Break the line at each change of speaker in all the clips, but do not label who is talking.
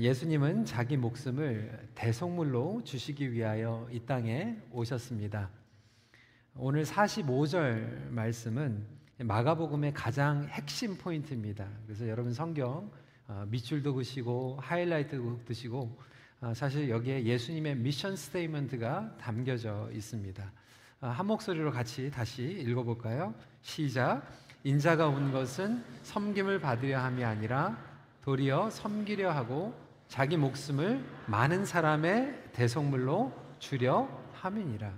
예수님은 자기 목숨을 대속물로 주시기 위하여 이 땅에 오셨습니다. 오늘 45절 말씀은 마가복음의 가장 핵심 포인트입니다. 그래서 여러분 성경 어, 밑줄도 그시고 하이라이트도 그시고 어, 사실 여기에 예수님의 mission statement가 담겨져 있습니다. 어, 한 목소리로 같이 다시 읽어볼까요? 시작. 인자가 온 것은 섬김을 받으려 함이 아니라 도리어 섬기려 하고 자기 목숨을 많은 사람의 대속물로 주려 함이니라.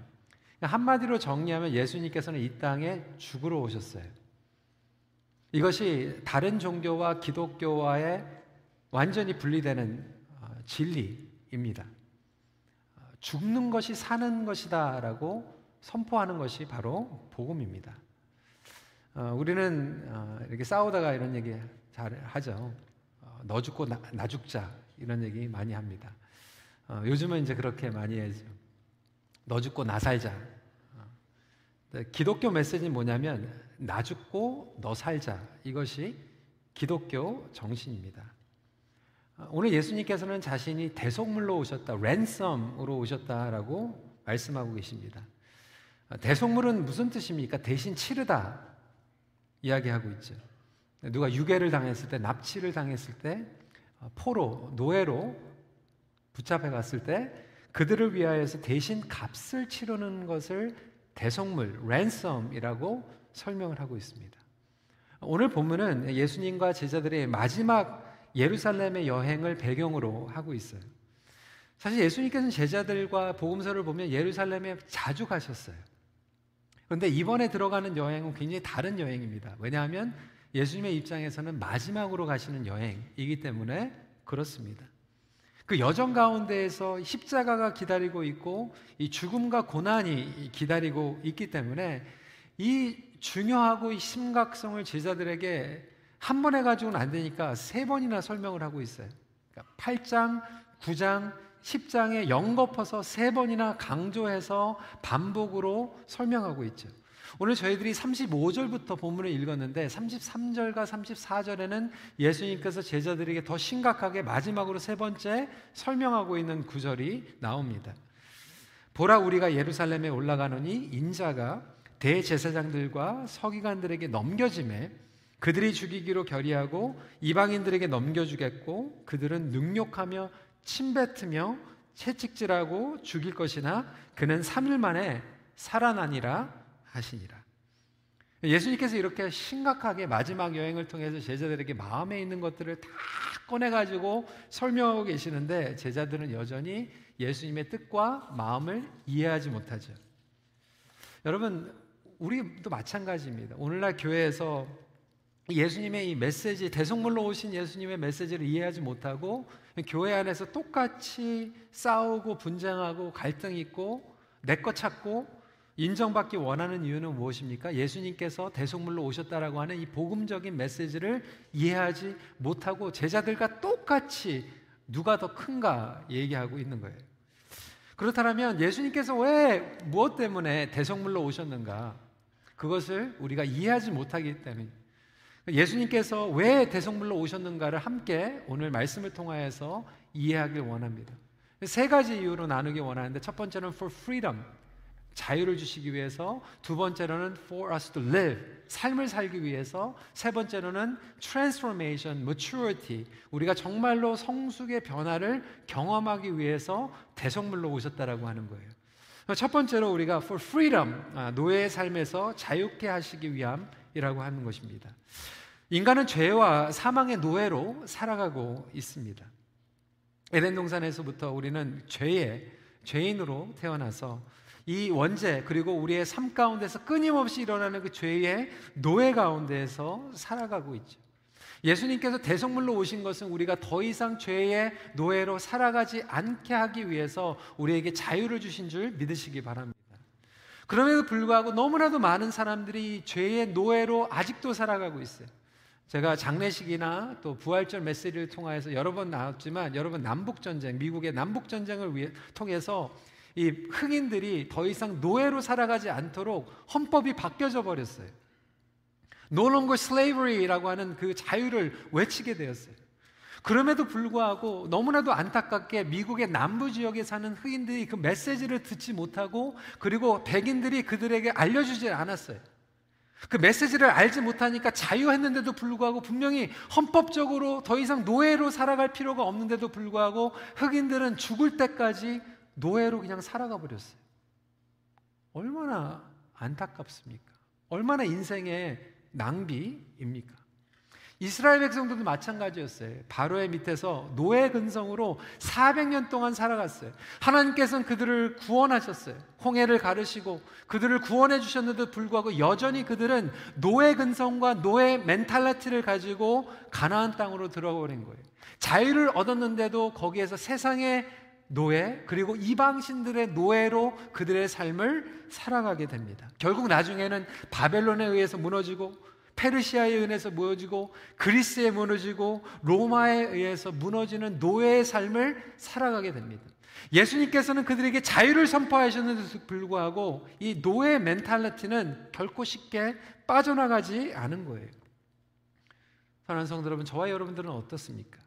한마디로 정리하면 예수님께서는 이 땅에 죽으러 오셨어요. 이것이 다른 종교와 기독교와의 완전히 분리되는 어, 진리입니다. 어, 죽는 것이 사는 것이다라고 선포하는 것이 바로 복음입니다. 어, 우리는 이렇게 싸우다가 이런 얘기 잘 하죠. 너 죽고 나, 나 죽자 이런 얘기 많이 합니다. 요즘은 이제 그렇게 많이 해죠. 너 죽고 나 살자. 기독교 메시지는 뭐냐면 나 죽고 너 살자. 이것이 기독교 정신입니다. 오늘 예수님께서는 자신이 대속물로 오셨다, 랜섬으로 오셨다라고 말씀하고 계십니다. 대속물은 무슨 뜻입니까? 대신 치르다 이야기하고 있죠. 누가 유괴를 당했을 때, 납치를 당했을 때, 포로, 노예로 붙잡혀 갔을 때 그들을 위하여서 대신 값을 치르는 것을 대속물, 랜섬이라고 설명을 하고 있습니다. 오늘 본문은 예수님과 제자들의 마지막 예루살렘의 여행을 배경으로 하고 있어요. 사실 예수님께서는 제자들과 복음서를 보면 예루살렘에 자주 가셨어요. 그런데 이번에 들어가는 여행은 굉장히 다른 여행입니다. 왜냐하면 예수님의 입장에서는 마지막으로 가시는 여행이기 때문에 그렇습니다. 그 여정 가운데에서 십자가가 기다리고 있고 이 죽음과 고난이 기다리고 있기 때문에 이 중요하고 심각성을 제자들에게 한번 해가지고는 안 되니까 세 번이나 설명을 하고 있어요. 그러니까 8장, 9장, 10장에 연거퍼서 세 번이나 강조해서 반복으로 설명하고 있죠. 오늘 저희들이 35절부터 본문을 읽었는데 33절과 34절에는 예수님께서 제자들에게 더 심각하게 마지막으로 세 번째 설명하고 있는 구절이 나옵니다. 보라 우리가 예루살렘에 올라가노니 인자가 대제사장들과 서기관들에게 넘겨짐에 그들이 죽이기로 결의하고 이방인들에게 넘겨주겠고 그들은 능욕하며 침뱉으며 채찍질하고 죽일 것이나 그는 3일 만에 살아나니라 하시니라. 예수님께서 이렇게 심각하게 마지막 여행을 통해서 제자들에게 마음에 있는 것들을 다 꺼내가지고 설명하고 계시는데 제자들은 여전히 예수님의 뜻과 마음을 이해하지 못하죠. 여러분, 우리도 마찬가지입니다. 오늘날 교회에서 예수님의 이 메시지, 대속물로 오신 예수님의 메시지를 이해하지 못하고 교회 안에서 똑같이 싸우고 분쟁하고 갈등 있고 내 것 찾고 인정받기 원하는 이유는 무엇입니까? 예수님께서 대속물로 오셨다라고 하는 이 복음적인 메시지를 이해하지 못하고 제자들과 똑같이 누가 더 큰가 얘기하고 있는 거예요. 그렇다면 예수님께서 왜 무엇 때문에 대속물로 오셨는가? 그것을 우리가 이해하지 못하기 때문에 예수님께서 왜 대속물로 오셨는가를 함께 오늘 말씀을 통하여서 이해하길 원합니다. 세 가지 이유로 나누기 원하는데 첫 번째는 for freedom. 자유를 주시기 위해서 두 번째로는 for us to live 삶을 살기 위해서 세 번째로는 transformation, maturity 우리가 정말로 성숙의 변화를 경험하기 위해서 대성물로 오셨다라고 하는 거예요. 첫 번째로 우리가 for freedom 아, 노예의 삶에서 자유케 하시기 위함이라고 하는 것입니다. 인간은 죄와 사망의 노예로 살아가고 있습니다. 에덴 동산에서부터 우리는 죄의 죄인으로 태어나서 이 원죄 그리고 우리의 삶 가운데서 끊임없이 일어나는 그 죄의 노예 가운데에서 살아가고 있죠. 예수님께서 대성물로 오신 것은 우리가 더 이상 죄의 노예로 살아가지 않게 하기 위해서 우리에게 자유를 주신 줄 믿으시기 바랍니다. 그럼에도 불구하고 너무나도 많은 사람들이 죄의 노예로 아직도 살아가고 있어요. 제가 장례식이나 또 부활절 메시지를 통해서 여러 번 나왔지만 여러분 남북 전쟁, 미국의 남북 전쟁을 통해서 이 흑인들이 더 이상 노예로 살아가지 않도록 헌법이 바뀌어져 버렸어요. No longer slavery라고 하는 그 자유를 외치게 되었어요. 그럼에도 불구하고 너무나도 안타깝게 미국의 남부 지역에 사는 흑인들이 그 메시지를 듣지 못하고 그리고 백인들이 그들에게 알려주지 않았어요. 그 메시지를 알지 못하니까 자유했는데도 불구하고 분명히 헌법적으로 더 이상 노예로 살아갈 필요가 없는데도 불구하고 흑인들은 죽을 때까지 노예로 그냥 살아가 버렸어요. 얼마나 안타깝습니까? 얼마나 인생의 낭비입니까? 이스라엘 백성들도 마찬가지였어요. 바로의 밑에서 노예 근성으로 400년 동안 살아갔어요. 하나님께서는 그들을 구원하셨어요. 홍해를 가르시고 그들을 구원해 주셨는데도 불구하고 여전히 그들은 노예 근성과 노예 mentality를 가지고 가나안 땅으로 들어가 버린 거예요. 자유를 얻었는데도 거기에서 세상의 노예 그리고 이방신들의 노예로 그들의 삶을 살아가게 됩니다. 결국 나중에는 바벨론에 의해서 무너지고 페르시아에 의해서 무너지고 그리스에 무너지고 로마에 의해서 무너지는 노예의 삶을 살아가게 됩니다. 예수님께서는 그들에게 자유를 선포하셨는데도 불구하고 이 노예 멘탈리티는 결코 쉽게 빠져나가지 않은 거예요. 사랑하는 성도 여러분, 저와 여러분들은 어떻습니까?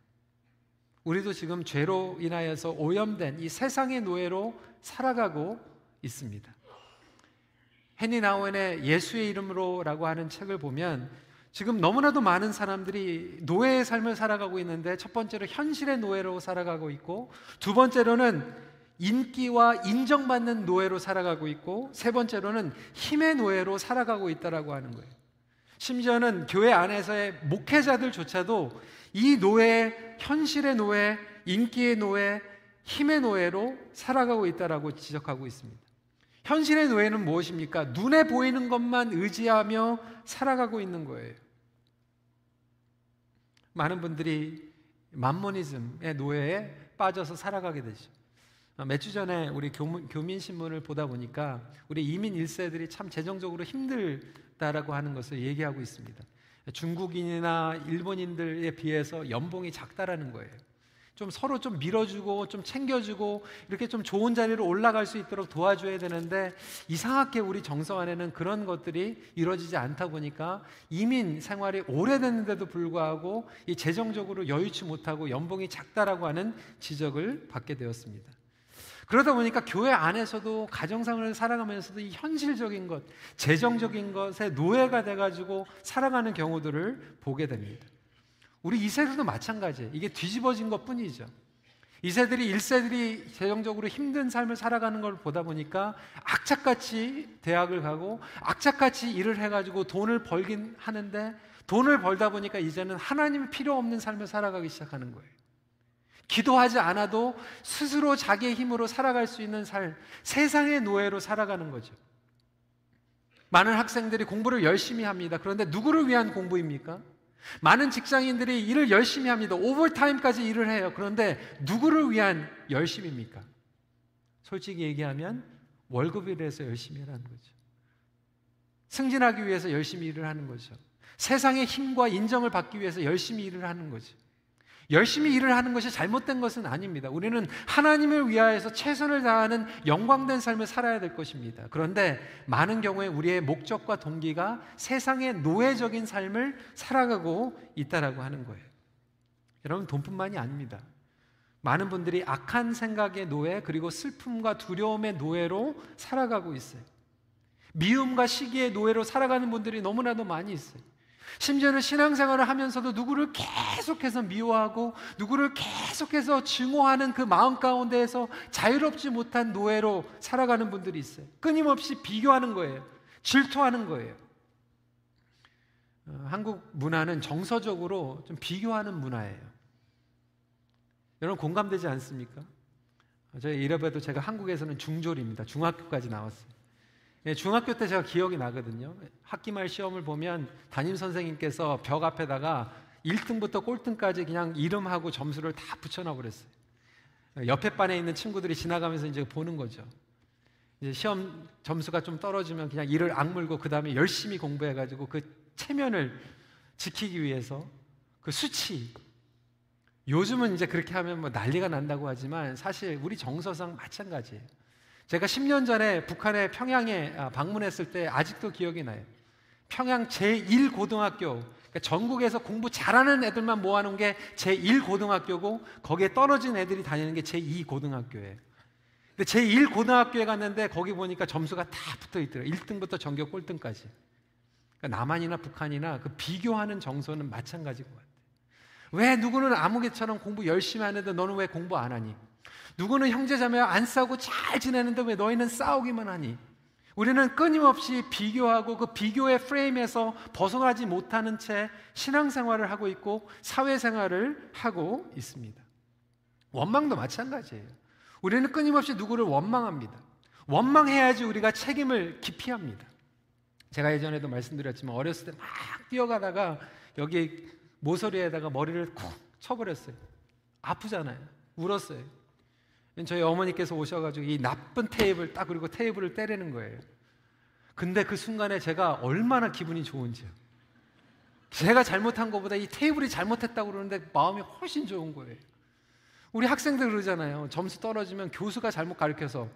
우리도 지금 죄로 인하여서 오염된 이 세상의 노예로 살아가고 있습니다. 헤니 나우엔의 예수의 이름으로라고 하는 책을 보면 지금 너무나도 많은 사람들이 노예의 삶을 살아가고 있는데 첫 번째로 현실의 노예로 살아가고 있고 두 번째로는 인기와 인정받는 노예로 살아가고 있고 세 번째로는 힘의 노예로 살아가고 있다라고 하는 거예요. 심지어는 교회 안에서의 목회자들조차도 이 노예, 현실의 노예, 인기의 노예, 힘의 노예로 살아가고 있다라고 지적하고 있습니다. 현실의 노예는 무엇입니까? 눈에 보이는 것만 의지하며 살아가고 있는 거예요. 많은 분들이 만모니즘의 노예에 빠져서 살아가게 되죠. 어, 몇주 전에 우리 교민 신문을 보다 보니까 우리 이민 1세들이 참 재정적으로 힘들다라고 하는 것을 얘기하고 있습니다. 중국인이나 일본인들에 비해서 연봉이 작다라는 거예요. 좀 서로 좀 밀어주고 좀 챙겨주고 이렇게 좀 좋은 자리로 올라갈 수 있도록 도와줘야 되는데 이상하게 우리 정서 안에는 그런 것들이 이루어지지 않다 보니까 이민 생활이 오래됐는데도 불구하고 이 재정적으로 여유치 못하고 연봉이 작다라고 하는 지적을 받게 되었습니다. 그러다 보니까 교회 안에서도 가정상을 살아가면서도 이 현실적인 것, 재정적인 것에 노예가 돼가지고 살아가는 경우들을 보게 됩니다. 우리 2세들도 마찬가지예요. 이게 뒤집어진 것 뿐이죠. 2세들이 1세들이 재정적으로 힘든 삶을 살아가는 걸 보다 보니까 악착같이 대학을 가고 악착같이 일을 해가지고 돈을 벌긴 하는데 돈을 벌다 보니까 이제는 하나님 필요 없는 삶을 살아가기 시작하는 거예요. 기도하지 않아도 스스로 자기의 힘으로 살아갈 수 있는 삶, 세상의 노예로 살아가는 거죠. 많은 학생들이 공부를 열심히 합니다. 그런데 누구를 위한 공부입니까? 많은 직장인들이 일을 열심히 합니다. 오버타임까지 일을 해요. 그런데 누구를 위한 열심입니까? 솔직히 얘기하면 월급에 대해서 열심히 일하는 거죠. 승진하기 위해서 열심히 일을 하는 거죠. 세상의 힘과 인정을 받기 위해서 열심히 일을 하는 거죠. 열심히 일을 하는 것이 잘못된 것은 아닙니다. 우리는 하나님을 위하여서 최선을 다하는 영광된 삶을 살아야 될 것입니다. 그런데 많은 경우에 우리의 목적과 동기가 세상의 노예적인 삶을 살아가고 있다라고 하는 거예요. 여러분 돈뿐만이 아닙니다. 많은 분들이 악한 생각의 노예 그리고 슬픔과 두려움의 노예로 살아가고 있어요. 미움과 시기의 노예로 살아가는 분들이 너무나도 많이 있어요. 심지어는 신앙생활을 하면서도 누구를 계속해서 미워하고 누구를 계속해서 증오하는 그 마음 가운데에서 자유롭지 못한 노예로 살아가는 분들이 있어요. 끊임없이 비교하는 거예요. 질투하는 거예요. 어, 한국 문화는 정서적으로 좀 비교하는 문화예요. 여러분 공감되지 않습니까? 저희 이래봬도 제가 한국에서는 중졸입니다. 중학교까지 나왔어요. 예, 중학교 때 제가 기억이 나거든요. 학기 말 시험을 보면 담임 선생님께서 벽 앞에다가 1등부터 꼴등까지 그냥 이름하고 점수를 다 붙여놔 버렸어요. 옆에 반에 있는 친구들이 지나가면서 이제 보는 거죠. 이제 시험 점수가 좀 떨어지면 그냥 이를 악물고 그 다음에 열심히 공부해가지고 그 체면을 지키기 위해서 그 수치. 요즘은 이제 그렇게 하면 뭐 난리가 난다고 하지만 사실 우리 정서상 마찬가지예요. 제가 10년 전에 북한의 평양에 아, 방문했을 때 아직도 기억이 나요. 평양 제1고등학교 그러니까 전국에서 공부 잘하는 애들만 모아놓은 게 제1고등학교고 거기에 떨어진 애들이 다니는 게 제2고등학교예요. 근데 제1고등학교에 갔는데 거기 보니까 점수가 다 붙어 있더라고요. 1등부터 전교 꼴등까지. 그러니까 남한이나 북한이나 그 비교하는 정서는 마찬가지인 것 같아요. 왜 누구는 아무개처럼 공부 열심히 하는데 너는 왜 공부 안 하니? 누구는 형제자매와 안 싸우고 잘 지내는데 왜 너희는 싸우기만 하니? 우리는 끊임없이 비교하고 그 비교의 프레임에서 벗어나지 못하는 채 신앙생활을 하고 있고 사회생활을 하고 있습니다. 원망도 마찬가지예요. 우리는 끊임없이 누구를 원망합니다. 원망해야지 우리가 책임을 기피합니다. 제가 예전에도 말씀드렸지만 어렸을 때 막 뛰어가다가 여기 모서리에다가 머리를 쿡 쳐버렸어요. 아프잖아요. 울었어요. 저희 어머니께서 오셔가지고 이 나쁜 테이블 딱 그리고 테이블을 때리는 거예요. 근데 그 순간에 제가 얼마나 기분이 좋은지요. 제가 잘못한 것보다 이 테이블이 잘못했다고 그러는데 마음이 훨씬 좋은 거예요. 우리 학생들 그러잖아요. 점수 떨어지면 교수가 잘못 가르쳐서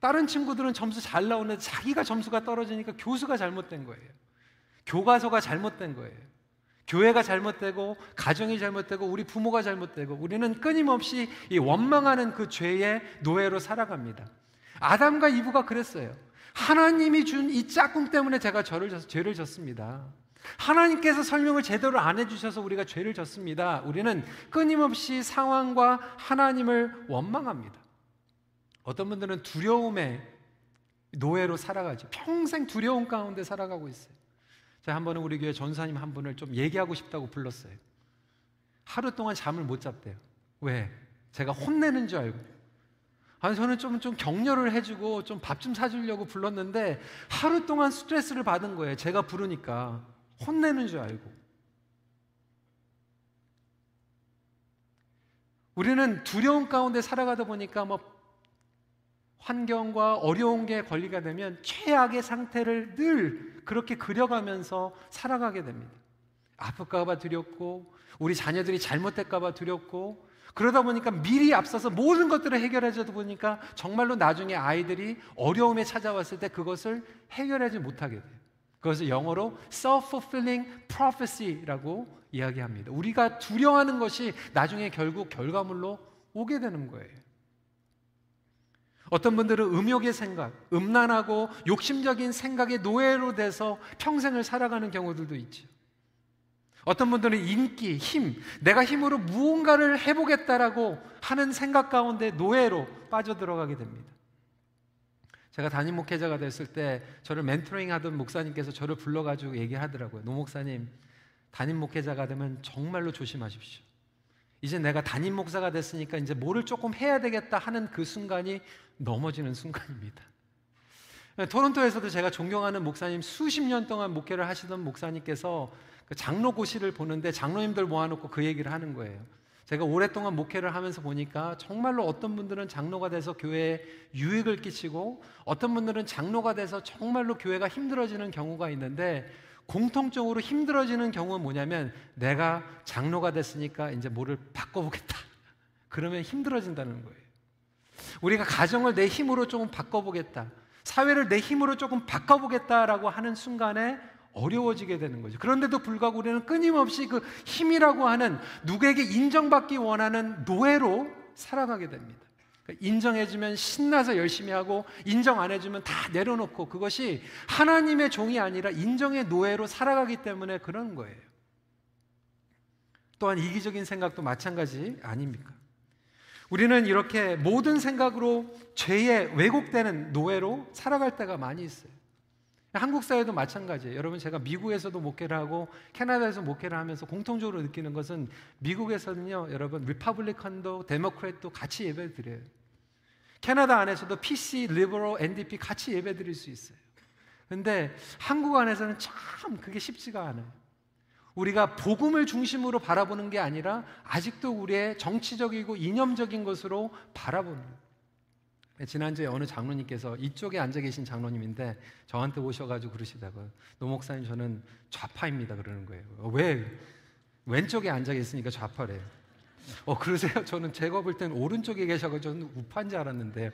다른 친구들은 점수 잘 나오는데 자기가 점수가 떨어지니까 교수가 잘못된 거예요. 교과서가 잘못된 거예요. 교회가 잘못되고 가정이 잘못되고 우리 부모가 잘못되고 우리는 끊임없이 이 원망하는 그 죄의 노예로 살아갑니다. 아담과 이브가 그랬어요. 하나님이 준 이 짝꿍 때문에 제가 저를 죄를 졌습니다. 하나님께서 설명을 제대로 안 해주셔서 우리가 죄를 졌습니다. 우리는 끊임없이 상황과 하나님을 원망합니다. 어떤 분들은 두려움의 노예로 살아가죠. 평생 두려움 가운데 살아가고 있어요. 제가 한 번은 우리 교회 전사님 한 분을 좀 얘기하고 싶다고 불렀어요. 하루 동안 잠을 못 잤대요. 왜? 제가 혼내는 줄 알고. 아니, 저는 좀, 좀 격려를 해주고 좀 밥 좀 사주려고 불렀는데 하루 동안 스트레스를 받은 거예요. 제가 부르니까. 혼내는 줄 알고. 우리는 두려움 가운데 살아가다 보니까 뭐 환경과 어려운 게 관리가 되면 최악의 상태를 늘 그렇게 그려가면서 살아가게 됩니다. 아플까봐 두렵고, 우리 자녀들이 잘못될까봐 두렵고, 그러다 보니까 미리 앞서서 모든 것들을 해결해줘도 보니까 정말로 나중에 아이들이 어려움에 찾아왔을 때 그것을 해결하지 못하게 돼요. 그것을 영어로 self-fulfilling prophecy라고 이야기합니다. 우리가 두려워하는 것이 나중에 결국 결과물로 오게 되는 거예요. 어떤 분들은 음욕의 생각, 음란하고 욕심적인 생각의 노예로 돼서 평생을 살아가는 경우들도 있죠. 어떤 분들은 인기, 힘, 내가 힘으로 무언가를 해보겠다라고 하는 생각 가운데 노예로 빠져들어가게 됩니다. 제가 담임 목회자가 됐을 때 저를 멘토링 하던 목사님께서 저를 불러가지고 얘기하더라고요. 노 목사님, 담임 목회자가 되면 정말로 조심하십시오. 이제 내가 담임 목사가 됐으니까 이제 뭐를 조금 해야 되겠다 하는 그 순간이 넘어지는 순간입니다. 토론토에서도 제가 존경하는 목사님 수십 년 동안 목회를 하시던 목사님께서 그 장로 고시를 보는데 장로님들 모아놓고 그 얘기를 하는 거예요. 제가 오랫동안 목회를 하면서 보니까 정말로 어떤 분들은 장로가 돼서 교회에 유익을 끼치고 어떤 분들은 장로가 돼서 정말로 교회가 힘들어지는 경우가 있는데 공통적으로 힘들어지는 경우는 뭐냐면 내가 장로가 됐으니까 이제 뭐를 바꿔보겠다. 그러면 힘들어진다는 거예요. 우리가 가정을 내 힘으로 조금 바꿔보겠다. 사회를 내 힘으로 조금 바꿔보겠다라고 하는 순간에 어려워지게 되는 거죠. 그런데도 불구하고 우리는 끊임없이 그 힘이라고 하는 누구에게 인정받기 원하는 노예로 살아가게 됩니다. 그러니까 인정해주면 신나서 열심히 하고 인정 안 해주면 다 내려놓고 그것이 하나님의 종이 아니라 인정의 노예로 살아가기 때문에 그런 거예요. 또한 이기적인 생각도 마찬가지 아닙니까? 우리는 이렇게 모든 생각으로 죄에 왜곡되는 노예로 살아갈 때가 많이 있어요. 한국 사회도 마찬가지예요. 여러분 제가 미국에서도 목회를 하고 캐나다에서 목회를 하면서 공통적으로 느끼는 것은 미국에서는요, 여러분 Republican도 Democrat도 같이 예배드려요. 캐나다 안에서도 PC, Liberal, NDP 같이 예배 드릴 수 있어요. 근데 한국 안에서는 참 그게 쉽지가 않아요. 우리가 복음을 중심으로 바라보는 게 아니라 아직도 우리의 정치적이고 이념적인 것으로 바라보는 지난주에 어느 장로님께서 이쪽에 앉아 계신 장로님인데 저한테 오셔가지고 그러시더라고요. 노 목사님 저는 좌파입니다 그러는 거예요. 왜 왼쪽에 앉아 계시니까 좌파래요. 어 그러세요? 저는 제가 볼 때는 오른쪽에 계셔가지고 저는 우파인 줄 알았는데요.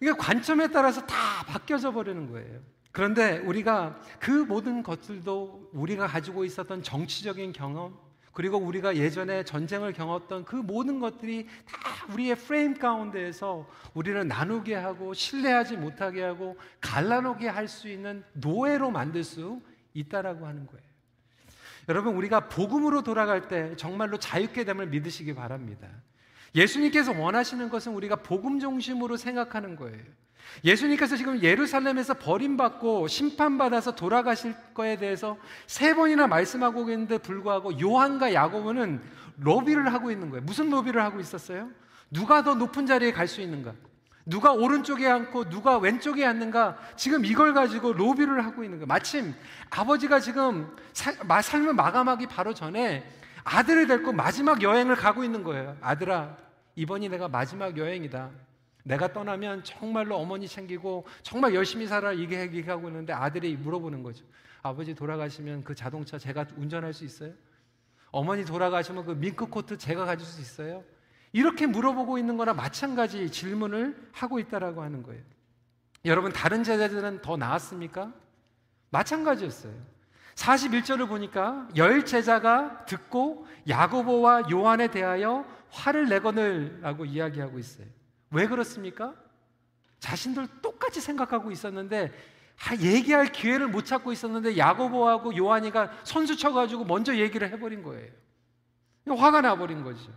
이게 관점에 따라서 다 바뀌어져 버리는 거예요. 그런데 우리가 그 모든 것들도 우리가 가지고 있었던 정치적인 경험, 그리고 우리가 예전에 전쟁을 경험했던 그 모든 것들이 다 우리의 프레임 가운데에서 우리를 나누게 하고 신뢰하지 못하게 하고 갈라놓게 할 수 있는 노예로 만들 수 있다라고 하는 거예요. 여러분 우리가 복음으로 돌아갈 때 정말로 자유케 됨을 믿으시기 바랍니다. 예수님께서 원하시는 것은 우리가 복음 중심으로 생각하는 거예요. 예수님께서 지금 예루살렘에서 버림받고 심판받아서 돌아가실 거에 대해서 세 번이나 말씀하고 있는데 불구하고 요한과 야고보는 로비를 하고 있는 거예요. 무슨 로비를 하고 있었어요? 누가 더 높은 자리에 갈 수 있는가? 누가 오른쪽에 앉고 누가 왼쪽에 앉는가? 지금 이걸 가지고 로비를 하고 있는 거예요. 마침 아버지가 지금 삶을 마감하기 바로 전에 아들을 데리고 마지막 여행을 가고 있는 거예요. 아들아, 이번이 내가 마지막 여행이다. 내가 떠나면 정말로 어머니 챙기고 정말 열심히 살아 이게 얘기하고 있는데 아들이 물어보는 거죠. 아버지 돌아가시면 그 자동차 제가 운전할 수 있어요? 어머니 돌아가시면 그 밍크 코트 제가 가질 수 있어요? 이렇게 물어보고 있는 거나 마찬가지 질문을 하고 있다라고 하는 거예요. 여러분 다른 제자들은 더 나았습니까? 마찬가지였어요. 41절을 보니까 열 제자가 듣고 야고보와 요한에 대하여 화를 내거늘라고 이야기하고 있어요. 왜 그렇습니까? 자신들 똑같이 생각하고 있었는데 얘기할 기회를 못 찾고 있었는데 야고보하고 요한이가 선수 쳐가지고 먼저 얘기를 해버린 거예요. 화가 나버린 거죠.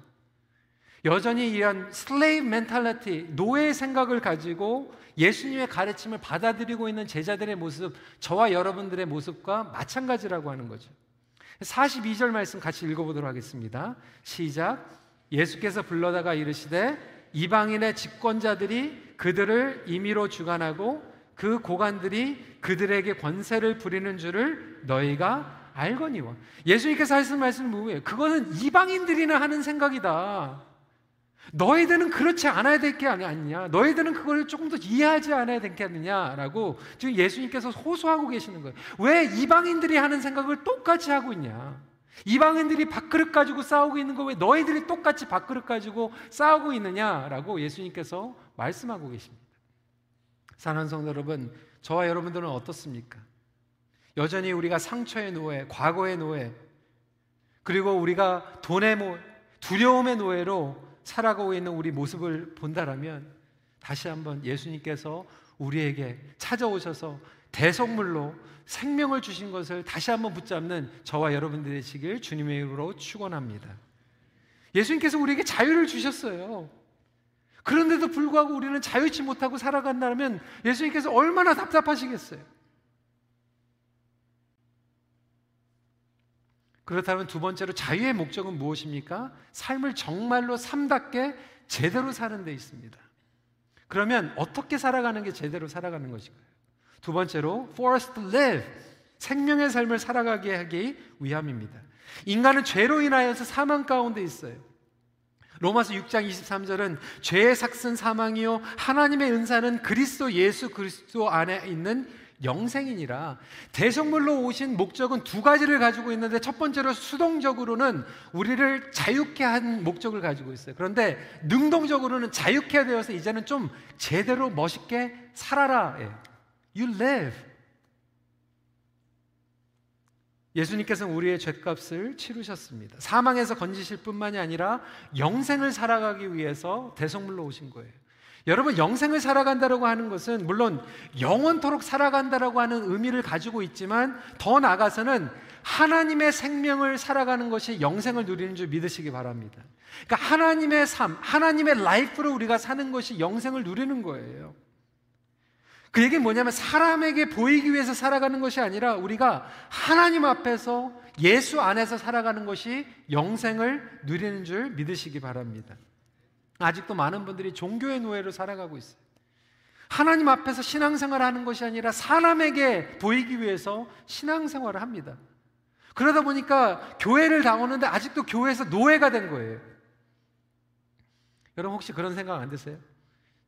여전히 이런 slave mentality, 노예 생각을 가지고 예수님의 가르침을 받아들이고 있는 제자들의 모습, 저와 여러분들의 모습과 마찬가지라고 하는 거죠. 42절 말씀 같이 읽어보도록 하겠습니다. 시작. 예수께서 불러다가 이르시되 이방인의 집권자들이 그들을 임의로 주관하고 그 고관들이 그들에게 권세를 부리는 줄을 너희가 알거니와. 예수님께서 하신 말씀은 뭐예요? 그거는 이방인들이나 하는 생각이다. 너희들은 그렇지 않아야 될 게 아니냐. 너희들은 그걸 조금 더 이해하지 않아야 아니냐라고 지금 예수님께서 호소하고 계시는 거예요. 왜 이방인들이 하는 생각을 똑같이 하고 있냐? 이방인들이 밥그릇 가지고 싸우고 있는 거 왜 너희들이 똑같이 밥그릇 가지고 싸우고 있느냐라고 예수님께서 말씀하고 계십니다. 사랑하는 성도 여러분, 저와 여러분들은 어떻습니까? 여전히 우리가 상처의 노예, 과거의 노예, 그리고 우리가 돈의 모, 두려움의 노예로 살아가고 있는 우리 모습을 본다라면 다시 한번 예수님께서 우리에게 찾아오셔서 대성물로 생명을 주신 것을 다시 한번 붙잡는 저와 여러분들이 되시길 주님의 이름으로 축원합니다. 예수님께서 우리에게 자유를 주셨어요. 그런데도 불구하고 우리는 자유치 못하고 살아간다면 예수님께서 얼마나 답답하시겠어요. 그렇다면 두 번째로 자유의 목적은 무엇입니까? 삶을 정말로 삶답게 제대로 사는 데 있습니다. 그러면 어떻게 살아가는 게 제대로 살아가는 것일까요? 두 번째로 for us to live 생명의 삶을 살아가게 하기 위함입니다. 인간은 죄로 인하여서 사망 가운데 있어요. 로마서 6장 23절은 죄의 삭슨 사망이요 하나님의 은사는 그리스도 예수 그리스도 안에 있는 영생이니라. 대성물로 오신 목적은 두 가지를 가지고 있는데 첫 번째로 수동적으로는 우리를 자유케 한 목적을 가지고 있어요. 그런데 능동적으로는 자유케 되어서 이제는 좀 제대로 멋있게 살아라. 예. You live. 예수님께서는 우리의 죄값을 치르셨습니다. 사망에서 건지실 뿐만이 아니라 영생을 살아가기 위해서 대성물로 오신 거예요. 여러분, 영생을 살아간다고 하는 것은 물론 영원토록 살아간다고 하는 의미를 가지고 있지만 더 나아가서는 하나님의 생명을 살아가는 것이 영생을 누리는 줄 믿으시기 바랍니다. 그러니까 하나님의 삶, 하나님의 라이프로 우리가 사는 것이 영생을 누리는 거예요. 그 얘기는 뭐냐면 사람에게 보이기 위해서 살아가는 것이 아니라 우리가 하나님 앞에서 예수 안에서 살아가는 것이 영생을 누리는 줄 믿으시기 바랍니다. 아직도 많은 분들이 종교의 노예로 살아가고 있어요. 하나님 앞에서 신앙생활을 하는 것이 아니라 사람에게 보이기 위해서 신앙생활을 합니다. 그러다 보니까 교회를 나오는데 아직도 교회에서 노예가 된 거예요. 여러분 혹시 그런 생각 안 드세요?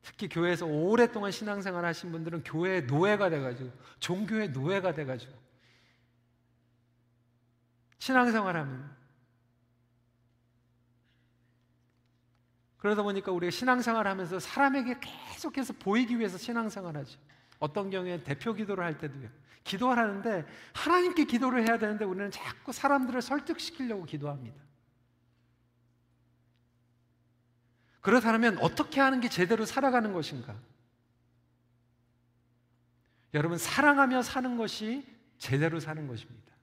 특히 교회에서 오랫동안 신앙생활 하신 분들은 교회의 노예가 돼가지고 종교의 노예가 돼가지고 신앙생활하면 그러다 보니까 우리가 신앙생활 하면서 사람에게 계속해서 보이기 위해서 신앙생활 하죠. 어떤 경우에는 대표 기도를 할 때도요. 기도하라는데 하나님께 기도를 해야 되는데 우리는 자꾸 사람들을 설득시키려고 기도합니다. 그렇다면 어떻게 하는 게 제대로 살아가는 것인가? 여러분 사랑하며 사는 것이 제대로 사는 것입니다.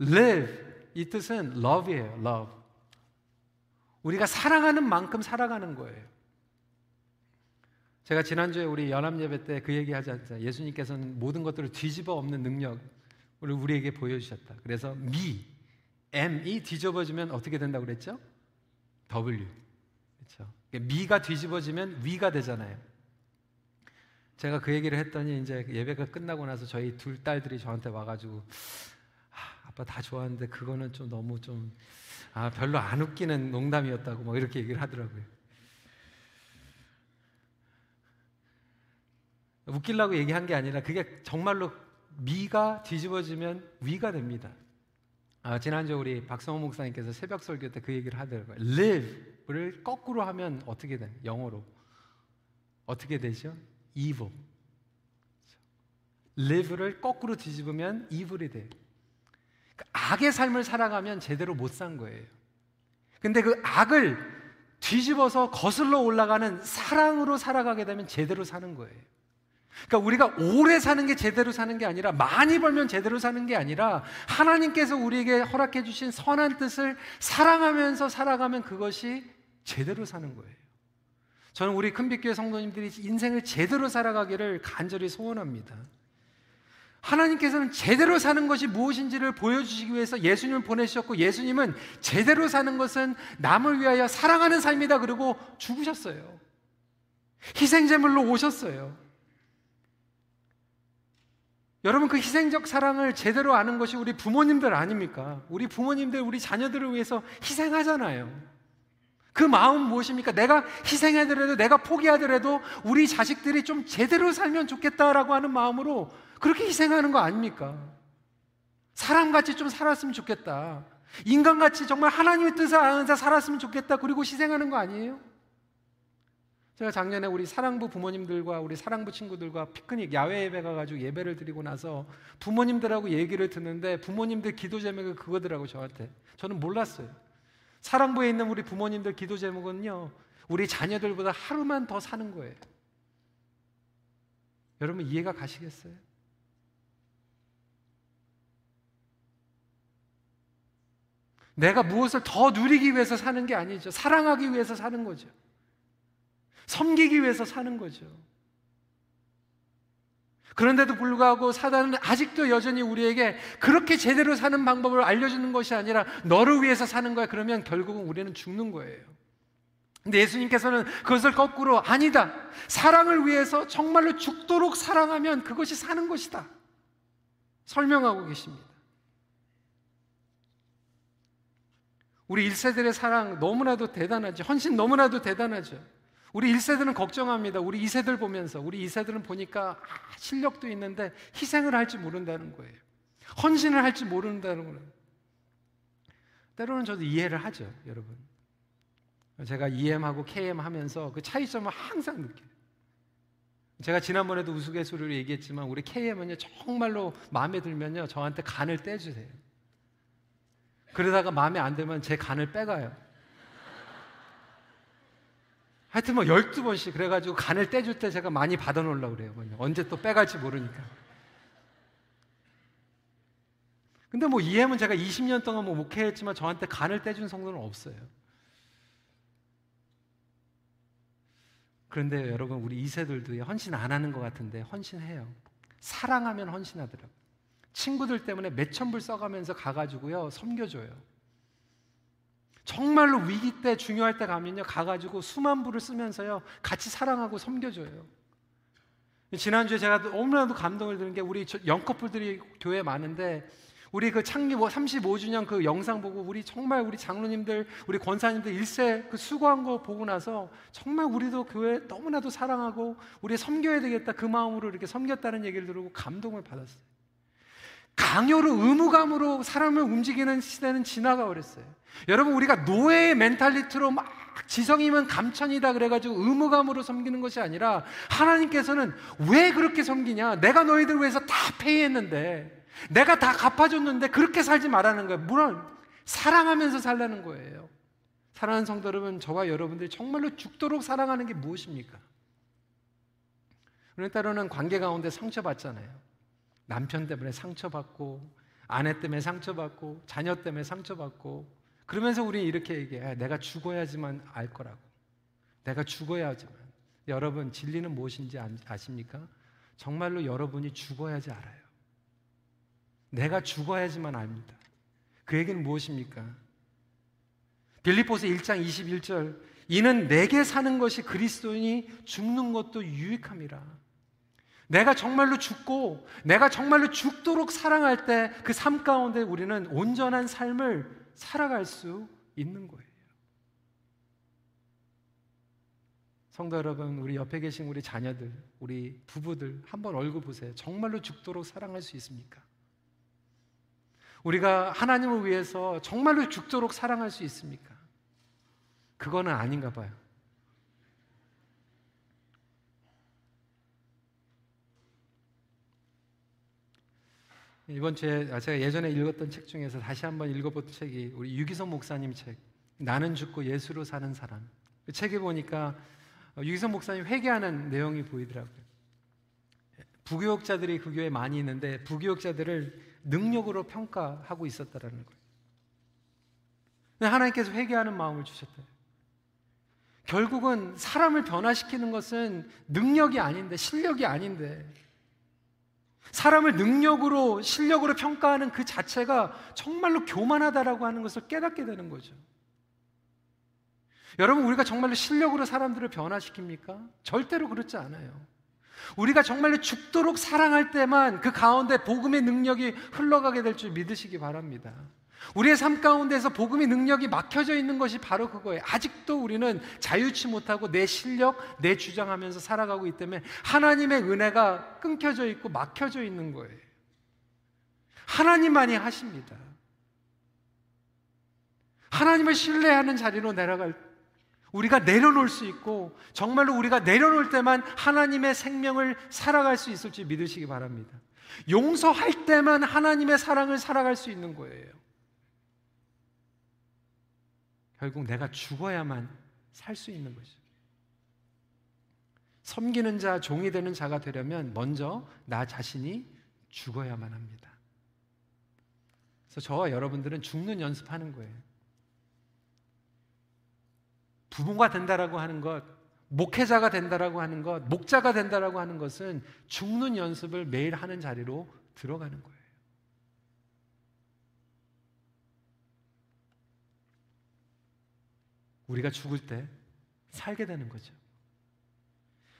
live 이 뜻은 love이에요. love. 우리가 사랑하는 만큼 살아가는 거예요. 제가 지난주에 우리 연합 예배 때 그 얘기 하지 않았어요. 예수님께서는 모든 것들을 뒤집어 엎는 능력을 우리에게 보여주셨다. 그래서 미, M이 뒤집어지면 어떻게 된다고 그랬죠? W. 그렇죠. 미가 뒤집어지면 위가 되잖아요. 제가 그 얘기를 했더니 이제 예배가 끝나고 나서 저희 둘 딸들이 저한테 와가지고 아, 아빠 다 좋아하는데 그거는 좀 너무 좀 아, 별로 안 웃기는 농담이었다고 뭐 이렇게 얘기를 하더라고요. 웃기려고 얘기한 게 아니라 그게 정말로 미가 뒤집어지면 위가 됩니다. 아, 지난주 우리 박성호 목사님께서 새벽 설교 때 그 얘기를 하더라고요. live를 거꾸로 하면 어떻게 돼? 영어로. 어떻게 되죠? evil. live를 거꾸로 뒤집으면 evil이 돼요. 그 악의 삶을 살아가면 제대로 못 산 거예요. 근데 그 악을 뒤집어서 거슬러 올라가는 사랑으로 살아가게 되면 제대로 사는 거예요. 그러니까 우리가 오래 사는 게 제대로 사는 게 아니라 많이 벌면 제대로 사는 게 아니라 하나님께서 우리에게 허락해 주신 선한 뜻을 사랑하면서 살아가면 그것이 제대로 사는 거예요. 저는 우리 큰빛교회 성도님들이 인생을 제대로 살아가기를 간절히 소원합니다. 하나님께서는 제대로 사는 것이 무엇인지를 보여주시기 위해서 예수님을 보내셨고 예수님은 제대로 사는 것은 남을 위하여 사랑하는 삶이다 그러고 죽으셨어요. 희생제물로 오셨어요. 여러분 그 희생적 사랑을 제대로 아는 것이 우리 부모님들 아닙니까? 우리 부모님들 우리 자녀들을 위해서 희생하잖아요. 그 마음 무엇입니까? 내가 희생하더라도 내가 포기하더라도 우리 자식들이 좀 제대로 살면 좋겠다라고 하는 마음으로 그렇게 희생하는 거 아닙니까? 사람같이 좀 살았으면 좋겠다. 인간같이 정말 하나님의 뜻을 아는 자 살았으면 좋겠다. 그리고 희생하는 거 아니에요? 제가 작년에 우리 사랑부 부모님들과 우리 사랑부 친구들과 피크닉 야외 예배 가가지고 예배를 드리고 나서 부모님들하고 얘기를 듣는데 부모님들 기도 제목이 그거더라고 저한테. 저는 몰랐어요. 사랑부에 있는 우리 부모님들 기도 제목은요, 우리 자녀들보다 하루만 더 사는 거예요. 여러분 이해가 가시겠어요? 내가 무엇을 더 누리기 위해서 사는 게 아니죠. 사랑하기 위해서 사는 거죠. 섬기기 위해서 사는 거죠. 그런데도 불구하고 사단은 아직도 여전히 우리에게 그렇게 제대로 사는 방법을 알려주는 것이 아니라 너를 위해서 사는 거야. 그러면 결국은 우리는 죽는 거예요. 근데 예수님께서는 그것을 거꾸로 아니다. 사랑을 위해서 정말로 죽도록 사랑하면 그것이 사는 것이다. 설명하고 계십니다. 우리 1세들의 사랑 너무나도 대단하죠. 헌신 너무나도 대단하죠. 우리 1세들은 걱정합니다. 우리 2세들 보면서 우리 2세들은 보니까 아, 실력도 있는데 희생을 할지 모른다는 거예요. 헌신을 할지 모른다는 거예요. 때로는 저도 이해를 하죠, 여러분. 제가 EM하고 KM 하면서 그 차이점을 항상 느껴요. 제가 지난번에도 우스갯소리로 얘기했지만 우리 KM은요 정말로 마음에 들면요 저한테 간을 떼주세요. 그러다가 마음에 안 들면 제 간을 빼가요. 하여튼 뭐 12번씩 그래가지고 간을 떼줄 때 제가 많이 받아놓으려고 그래요. 언제 또 빼갈지 모르니까. 근데 뭐 이해는 제가 20년 동안 뭐 목회했지만 저한테 간을 떼준 성도는 없어요. 그런데 여러분 우리 2세들도 헌신 안 하는 것 같은데 헌신해요. 사랑하면 헌신하더라고요. 친구들 때문에 몇천 불 써가면서 가가지고요 섬겨줘요. 정말로 위기 때 중요할 때 가면요 가가지고 수만 불을 쓰면서요 같이 사랑하고 섬겨줘요. 지난주에 제가 너무나도 감동을 드는 게 우리 영커플들이 교회 많은데 우리 그 창립 35주년 그 영상 보고 우리 정말 우리 장로님들 우리 권사님들 일세 그 수고한 거 보고 나서 정말 우리도 교회 너무나도 사랑하고 우리 섬겨야 되겠다 그 마음으로 이렇게 섬겼다는 얘기를 들고 감동을 받았어요. 강요로 의무감으로 사람을 움직이는 시대는 지나가 버렸어요. 여러분 우리가 노예의 멘탈리티로 막 지성이면 감천이다 그래가지고 의무감으로 섬기는 것이 아니라 하나님께서는 왜 그렇게 섬기냐? 내가 너희들 위해서 다 페이했는데 내가 다 갚아줬는데 그렇게 살지 말라는 거예요. 물론 사랑하면서 살라는 거예요. 사랑하는 성도 여러분, 저와 여러분들이 정말로 죽도록 사랑하는 게 무엇입니까? 우리 때로는 관계 가운데 상처받잖아요. 남편 때문에 상처받고, 아내 때문에 상처받고, 자녀 때문에 상처받고, 그러면서 우리 이렇게 얘기해. 내가 죽어야지만 알 거라고. 내가 죽어야지만. 여러분, 진리는 무엇인지 아십니까? 정말로 여러분이 죽어야지 알아요. 내가 죽어야지만 압니다. 그 얘기는 무엇입니까? 빌리포스 1장 21절 이는 내게 사는 것이 그리스도니 죽는 것도 유익함이라. 내가 정말로 죽고 내가 정말로 죽도록 사랑할 때 그 삶 가운데 우리는 온전한 삶을 살아갈 수 있는 거예요. 성도 여러분, 우리 옆에 계신 우리 자녀들, 우리 부부들 한번 얼굴 보세요. 정말로 죽도록 사랑할 수 있습니까? 우리가 하나님을 위해서 정말로 죽도록 사랑할 수 있습니까? 그거는 아닌가 봐요. 이번 주에 제가 예전에 읽었던 책 중에서 다시 한번 읽어본 책이 우리 유기성 목사님 책 나는 죽고 예수로 사는 사람 그 책에 보니까 유기성 목사님 회개하는 내용이 보이더라고요. 부교육자들이 그 교회에 많이 있는데 부교육자들을 능력으로 평가하고 있었다라는 거예요. 하나님께서 회개하는 마음을 주셨대요. 결국은 사람을 변화시키는 것은 능력이 아닌데, 실력이 아닌데, 사람을 능력으로, 실력으로 평가하는 그 자체가 정말로 교만하다라고 하는 것을 깨닫게 되는 거죠. 여러분, 우리가 정말로 실력으로 사람들을 변화시킵니까? 절대로 그렇지 않아요. 우리가 정말로 죽도록 사랑할 때만 그 가운데 복음의 능력이 흘러가게 될 줄 믿으시기 바랍니다. 우리의 삶 가운데서 복음의 능력이 막혀져 있는 것이 바로 그거예요. 아직도 우리는 자유치 못하고 내 실력, 내 주장하면서 살아가고 있기 때문에 하나님의 은혜가 끊겨져 있고 막혀져 있는 거예요. 하나님만이 하십니다. 하나님을 신뢰하는 자리로 내려갈 우리가 내려놓을 수 있고 정말로 우리가 내려놓을 때만 하나님의 생명을 살아갈 수 있을지 믿으시기 바랍니다. 용서할 때만 하나님의 사랑을 살아갈 수 있는 거예요. 결국 내가 죽어야만 살 수 있는 거죠. 섬기는 자, 종이 되는 자가 되려면 먼저 나 자신이 죽어야만 합니다. 그래서 저와 여러분들은 죽는 연습하는 거예요. 부모가 된다라고 하는 것, 목회자가 된다라고 하는 것, 목자가 된다라고 하는 것은 죽는 연습을 매일 하는 자리로 들어가는 거예요. 우리가 죽을 때 살게 되는 거죠.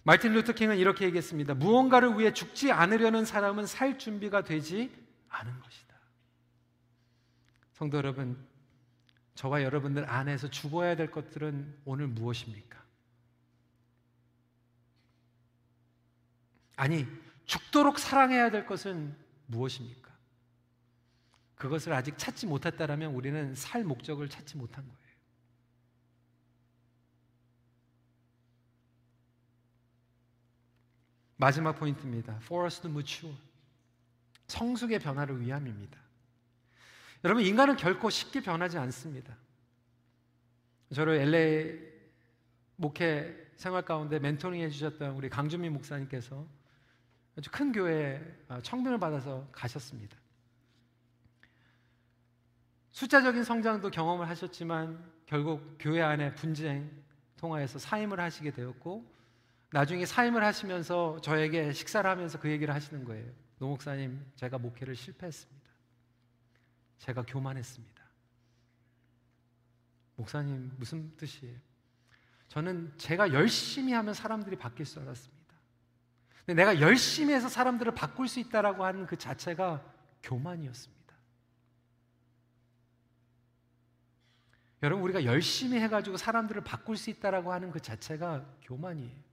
마틴 루터 킹은 이렇게 얘기했습니다. 무언가를 위해 죽지 않으려는 사람은 살 준비가 되지 않은 것이다. 성도 여러분, 저와 여러분들 안에서 죽어야 될 것들은 오늘 무엇입니까? 아니, 죽도록 사랑해야 될 것은 무엇입니까? 그것을 아직 찾지 못했다면 우리는 살 목적을 찾지 못한 거예요. 마지막 포인트입니다. For us to mature. 성숙의 변화를 위함입니다. 여러분, 인간은 결코 쉽게 변하지 않습니다. 저를 LA 목회 생활 가운데 멘토링 해주셨던 우리 강준민 목사님께서 아주 큰 교회에 어, 청빙을 받아서 가셨습니다. 숫자적인 성장도 경험을 하셨지만 결국 교회 안에 분쟁 통하여서 사임을 하시게 되었고 나중에 사임을 하시면서 저에게 식사를 하면서 그 얘기를 하시는 거예요. 노 목사님, 제가 목회를 실패했습니다. 제가 교만했습니다. 목사님, 무슨 뜻이에요? 저는 제가 열심히 하면 사람들이 바뀔 줄 알았습니다. 근데 내가 열심히 해서 사람들을 바꿀 수 있다라고 하는 그 자체가 교만이었습니다. 여러분, 우리가 열심히 해가지고 사람들을 바꿀 수 있다라고 하는 그 자체가 교만이에요.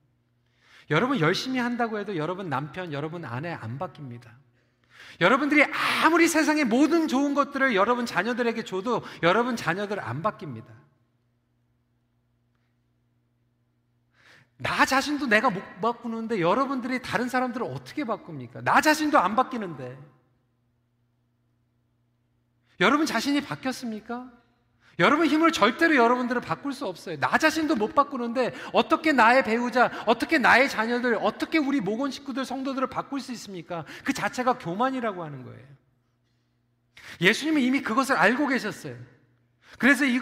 여러분 열심히 한다고 해도 여러분 남편, 여러분 아내 안 바뀝니다. 여러분들이 아무리 세상의 모든 좋은 것들을 여러분 자녀들에게 줘도 여러분 자녀들 안 바뀝니다. 나 자신도 내가 못 바꾸는데 여러분들이 다른 사람들을 어떻게 바꿉니까? 나 자신도 안 바뀌는데. 여러분 자신이 바뀌었습니까? 여러분 힘을 절대로 여러분들을 바꿀 수 없어요. 나 자신도 못 바꾸는데 어떻게 나의 배우자, 어떻게 나의 자녀들, 어떻게 우리 모건 식구들, 성도들을 바꿀 수 있습니까? 그 자체가 교만이라고 하는 거예요. 예수님은 이미 그것을 알고 계셨어요. 그래서 이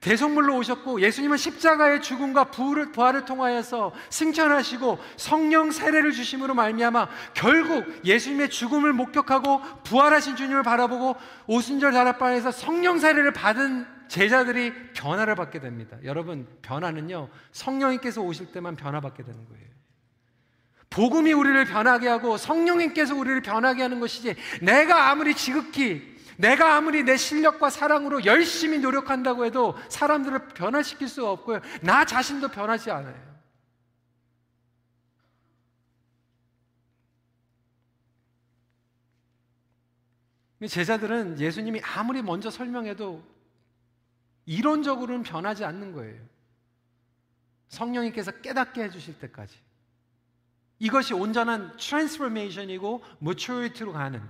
대성물로 오셨고 예수님은 십자가의 죽음과 부활을 통하여서 승천하시고 성령 세례를 주심으로 말미암아 결국 예수님의 죽음을 목격하고 부활하신 주님을 바라보고 오순절 다락방에서 성령 세례를 받은 제자들이 변화를 받게 됩니다. 여러분 변화는요 성령님께서 오실 때만 변화받게 되는 거예요. 복음이 우리를 변하게 하고 성령님께서 우리를 변하게 하는 것이지 내가 아무리 지극히 내가 아무리 내 실력과 사랑으로 열심히 노력한다고 해도 사람들을 변화시킬 수 없고요. 나 자신도 변하지 않아요. 제자들은 예수님이 아무리 먼저 설명해도 이론적으로는 변하지 않는 거예요. 성령님께서 깨닫게 해주실 때까지. 이것이 온전한 transformation이고 maturity로 가는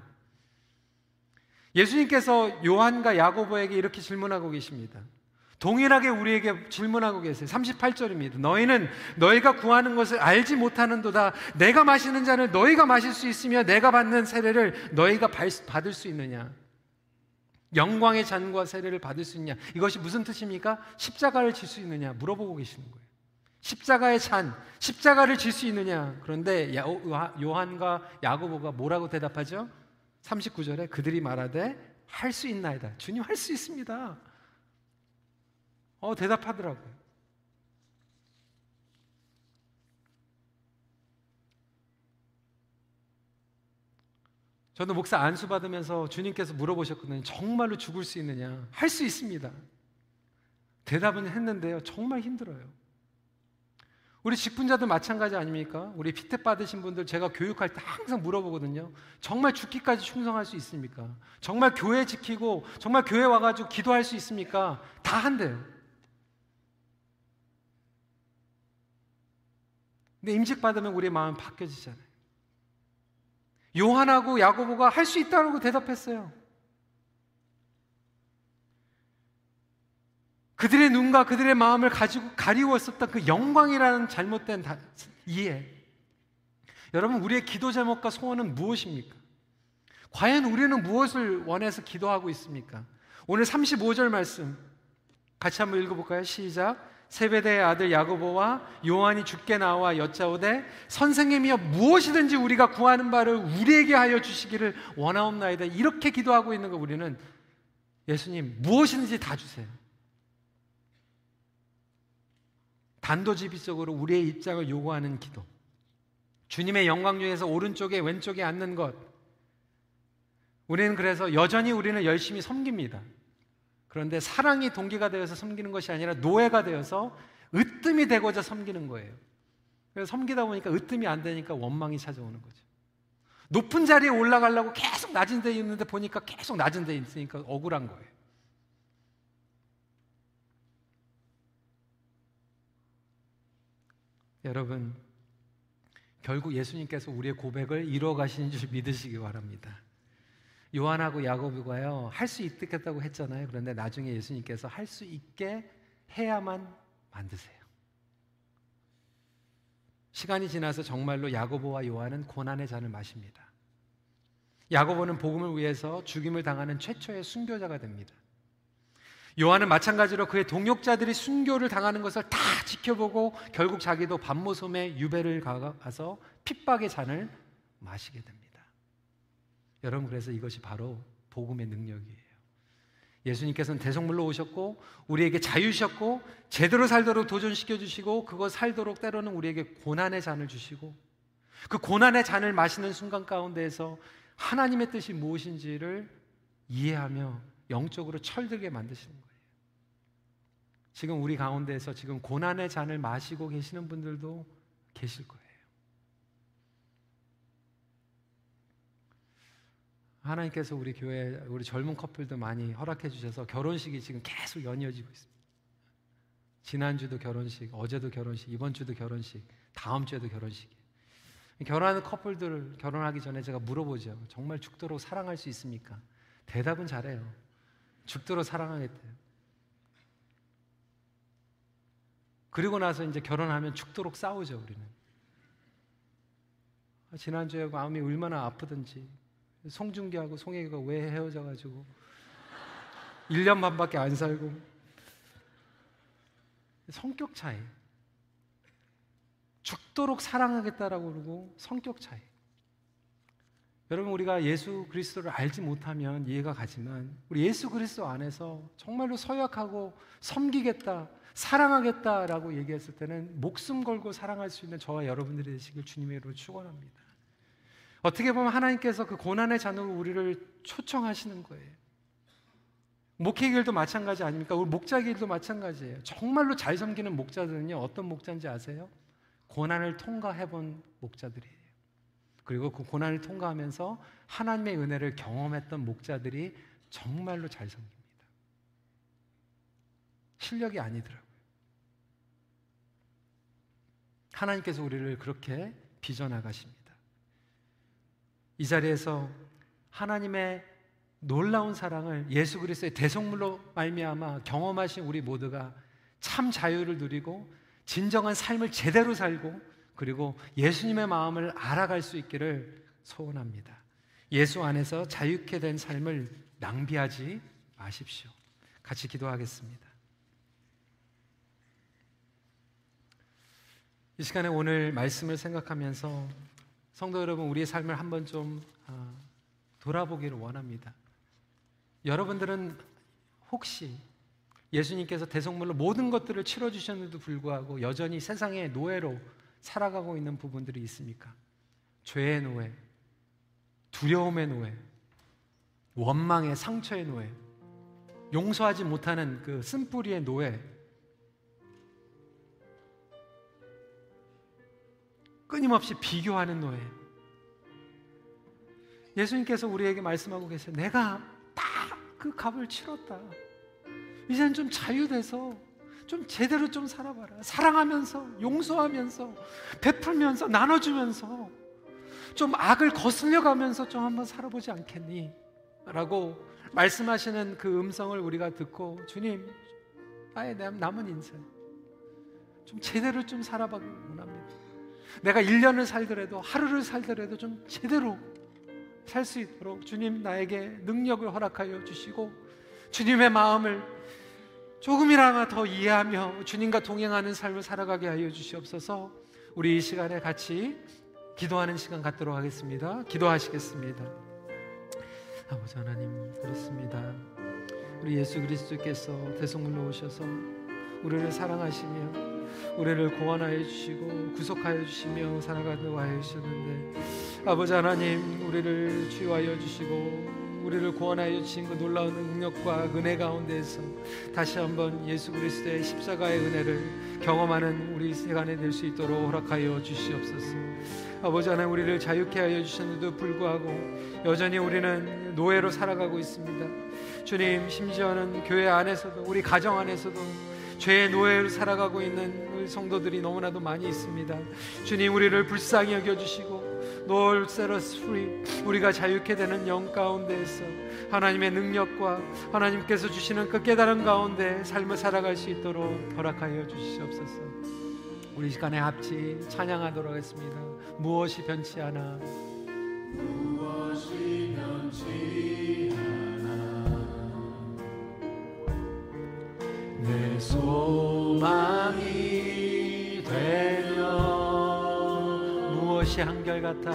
예수님께서 요한과 야고보에게 이렇게 질문하고 계십니다. 동일하게 우리에게 질문하고 계세요. 38절입니다. 너희는 너희가 구하는 것을 알지 못하는도다. 내가 마시는 잔을 너희가 마실 수 있으며 내가 받는 세례를 너희가 받을 수 있느냐? 영광의 잔과 세례를 받을 수 있냐? 이것이 무슨 뜻입니까? 십자가를 질 수 있느냐? 물어보고 계시는 거예요. 십자가의 잔, 십자가를 질 수 있느냐? 그런데 요한과 야고보가 뭐라고 대답하죠? 39절에 그들이 말하되 할 수 있나이다. 주님 할 수 있습니다. 어, 대답하더라고요. 저도 목사 안수 받으면서 주님께서 물어보셨거든요. 정말로 죽을 수 있느냐? 할 수 있습니다. 대답은 했는데요. 정말 힘들어요. 우리 직분자도 마찬가지 아닙니까? 우리 피태 받으신 분들 제가 교육할 때 항상 물어보거든요. 정말 죽기까지 충성할 수 있습니까? 정말 교회 지키고 정말 교회 와가지고 기도할 수 있습니까? 다 한대요. 근데 임직 받으면 우리의 마음 바뀌어지잖아요. 요한하고 야고보가 할 수 있다고 대답했어요. 그들의 눈과 그들의 마음을 가지고 가리웠었던 그 영광이라는 잘못된 이해. 여러분, 우리의 기도 제목과 소원은 무엇입니까? 과연 우리는 무엇을 원해서 기도하고 있습니까? 오늘 35절 말씀 같이 한번 읽어볼까요? 시작. 세베대의 아들 야고보와 요한이 죽게 나와 여짜오되 선생님이여 무엇이든지 우리가 구하는 바를 우리에게 하여 주시기를 원하옵나이다. 이렇게 기도하고 있는 거 우리는 예수님 무엇이든지 다 주세요. 단도직입적으로 우리의 입장을 요구하는 기도. 주님의 영광 중에서 오른쪽에 왼쪽에 앉는 것. 우리는 그래서 여전히 우리는 열심히 섬깁니다. 그런데 사랑이 동기가 되어서 섬기는 것이 아니라 노예가 되어서 으뜸이 되고자 섬기는 거예요. 그래서 섬기다 보니까 으뜸이 안 되니까 원망이 찾아오는 거죠. 높은 자리에 올라가려고 계속 낮은 데 있는데 보니까 계속 낮은 데 있으니까 억울한 거예요. 여러분, 결국 예수님께서 우리의 고백을 이루어 가시는 줄 믿으시기 바랍니다. 요한하고 야고보가요, 할 수 있겠다고 했잖아요. 그런데 나중에 예수님께서 할 수 있게 해야만 만드세요. 시간이 지나서 정말로 야고보와 요한은 고난의 잔을 마십니다. 야고보는 복음을 위해서 죽임을 당하는 최초의 순교자가 됩니다. 요한은 마찬가지로 그의 동역자들이 순교를 당하는 것을 다 지켜보고 결국 자기도 밤모섬에 유배를 가서 핍박의 잔을 마시게 됩니다. 여러분 그래서 이것이 바로 복음의 능력이에요. 예수님께서는 대성물로 오셨고 우리에게 자유셨고 제대로 살도록 도전시켜 주시고 그거 살도록 때로는 우리에게 고난의 잔을 주시고 그 고난의 잔을 마시는 순간 가운데에서 하나님의 뜻이 무엇인지를 이해하며 영적으로 철들게 만드시는 거예요. 지금 우리 가운데에서 지금 고난의 잔을 마시고 계시는 분들도 계실 거예요. 하나님께서 우리 교회 우리 젊은 커플도 많이 허락해 주셔서 결혼식이 지금 계속 연이어지고 있습니다. 지난주도 결혼식, 어제도 결혼식, 이번 주도 결혼식, 다음 주에도 결혼식. 결혼하는 커플들 결혼하기 전에 제가 물어보죠. 정말 죽도록 사랑할 수 있습니까? 대답은 잘해요. 죽도록 사랑하겠대요. 그리고 나서 이제 결혼하면 죽도록 싸우죠, 우리는. 아, 지난주에 마음이 얼마나 아프든지 송중기하고 송혜교가 왜 헤어져가지고 1년 반밖에 안 살고. 성격 차이. 죽도록 사랑하겠다라고 그러고 성격 차이. 여러분 우리가 예수 그리스도를 알지 못하면 이해가 가지만 우리 예수 그리스도 안에서 정말로 서약하고 섬기겠다 사랑하겠다라고 얘기했을 때는 목숨 걸고 사랑할 수 있는 저와 여러분들이 되시길 주님의 이름으로 축원합니다. 어떻게 보면 하나님께서 그 고난의 잔으로 우리를 초청하시는 거예요. 목회 길도 마찬가지 아닙니까? 우리 목자 길도 마찬가지예요. 정말로 잘 섬기는 목자들은요, 어떤 목자인지 아세요? 고난을 통과해 본 목자들이에요. 그리고 그 고난을 통과하면서 하나님의 은혜를 경험했던 목자들이 정말로 잘 섬깁니다. 실력이 아니더라고요. 하나님께서 우리를 그렇게 빚어나가십니다. 이 자리에서 하나님의 놀라운 사랑을 예수 그리스도의 대속물로 말미암아 경험하신 우리 모두가 참 자유를 누리고 진정한 삶을 제대로 살고 그리고 예수님의 마음을 알아갈 수 있기를 소원합니다. 예수 안에서 자유케 된 삶을 낭비하지 마십시오. 같이 기도하겠습니다. 이 시간에 오늘 말씀을 생각하면서 성도 여러분, 우리의 삶을 한번 좀 아, 돌아보기를 원합니다. 여러분들은 혹시 예수님께서 대성물로 모든 것들을 치러주셨는데도 불구하고 여전히 세상의 노예로 살아가고 있는 부분들이 있습니까? 죄의 노예, 두려움의 노예, 원망의 상처의 노예, 용서하지 못하는 그 쓴뿌리의 노예, 끊임없이 비교하는 노예. 예수님께서 우리에게 말씀하고 계세요. 내가 다 그 값을 치렀다. 이제는 좀 자유돼서 좀 제대로 좀 살아봐라. 사랑하면서, 용서하면서, 베풀면서, 나눠주면서, 좀 악을 거슬려 가면서 좀 한번 살아보지 않겠니? 라고 말씀하시는 그 음성을 우리가 듣고, 주님, 나의 남은 인생, 좀 제대로 좀 살아보기 원합니다. 내가 1년을 살더라도 하루를 살더라도 좀 제대로 살 수 있도록 주님 나에게 능력을 허락하여 주시고 주님의 마음을 조금이나마 더 이해하며 주님과 동행하는 삶을 살아가게 하여 주시옵소서 우리 이 시간에 같이 기도하는 시간 갖도록 하겠습니다. 기도하시겠습니다. 아버지 하나님, 그렇습니다. 우리 예수 그리스도께서 대성물로 오셔서 우리를 사랑하시며 우리를 구원하여 주시고 구속하여 주시며 살아가도록 하여 주셨는데 아버지 하나님 우리를 치유하여 주시고 우리를 구원하여 주신 그 놀라운 능력과 은혜 가운데에서 다시 한번 예수 그리스도의 십자가의 은혜를 경험하는 우리 시간이 될수 있도록 허락하여 주시옵소서. 아버지 하나님 우리를 자유케 하여 주셨는데도 불구하고 여전히 우리는 노예로 살아가고 있습니다. 주님 심지어는 교회 안에서도 우리 가정 안에서도 죄의 노예로 살아가고 있는 성도들이 너무나도 많이 있습니다. 주님 우리를 불쌍히 여겨 주시고 Lord set 우리가 자유케 되는 영 가운데에서 하나님의 능력과 하나님께서 주시는 그 깨달음 가운데 삶을 살아갈 수 있도록 허락하여 주시옵소서. 우리 시간에 합치 찬양하도록 하겠습니다. 무엇이 변치 않아 무엇이 변치 소망이 되며 무엇이 한결같아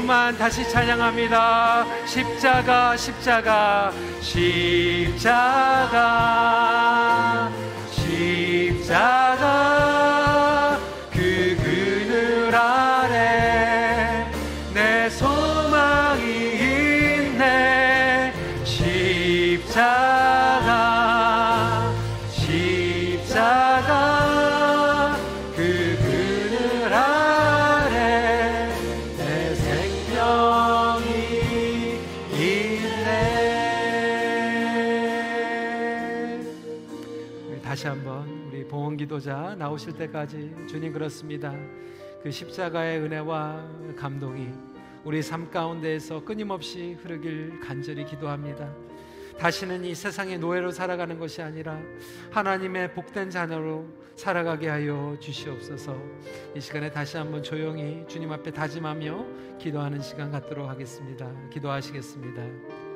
부분만 다시 찬양합니다. 십자가 십자가 십자가 십자가 오실 때까지 주님 그렇습니다. 그 십자가의 은혜와 감동이 우리 삶 가운데에서 끊임없이 흐르길 간절히 기도합니다. 다시는 이 세상의 노예로 살아가는 것이 아니라 하나님의 복된 자녀로 살아가게 하여 주시옵소서. 이 시간에 다시 한번 조용히 주님 앞에 다짐하며 기도하는 시간 갖도록 하겠습니다. 기도하시겠습니다.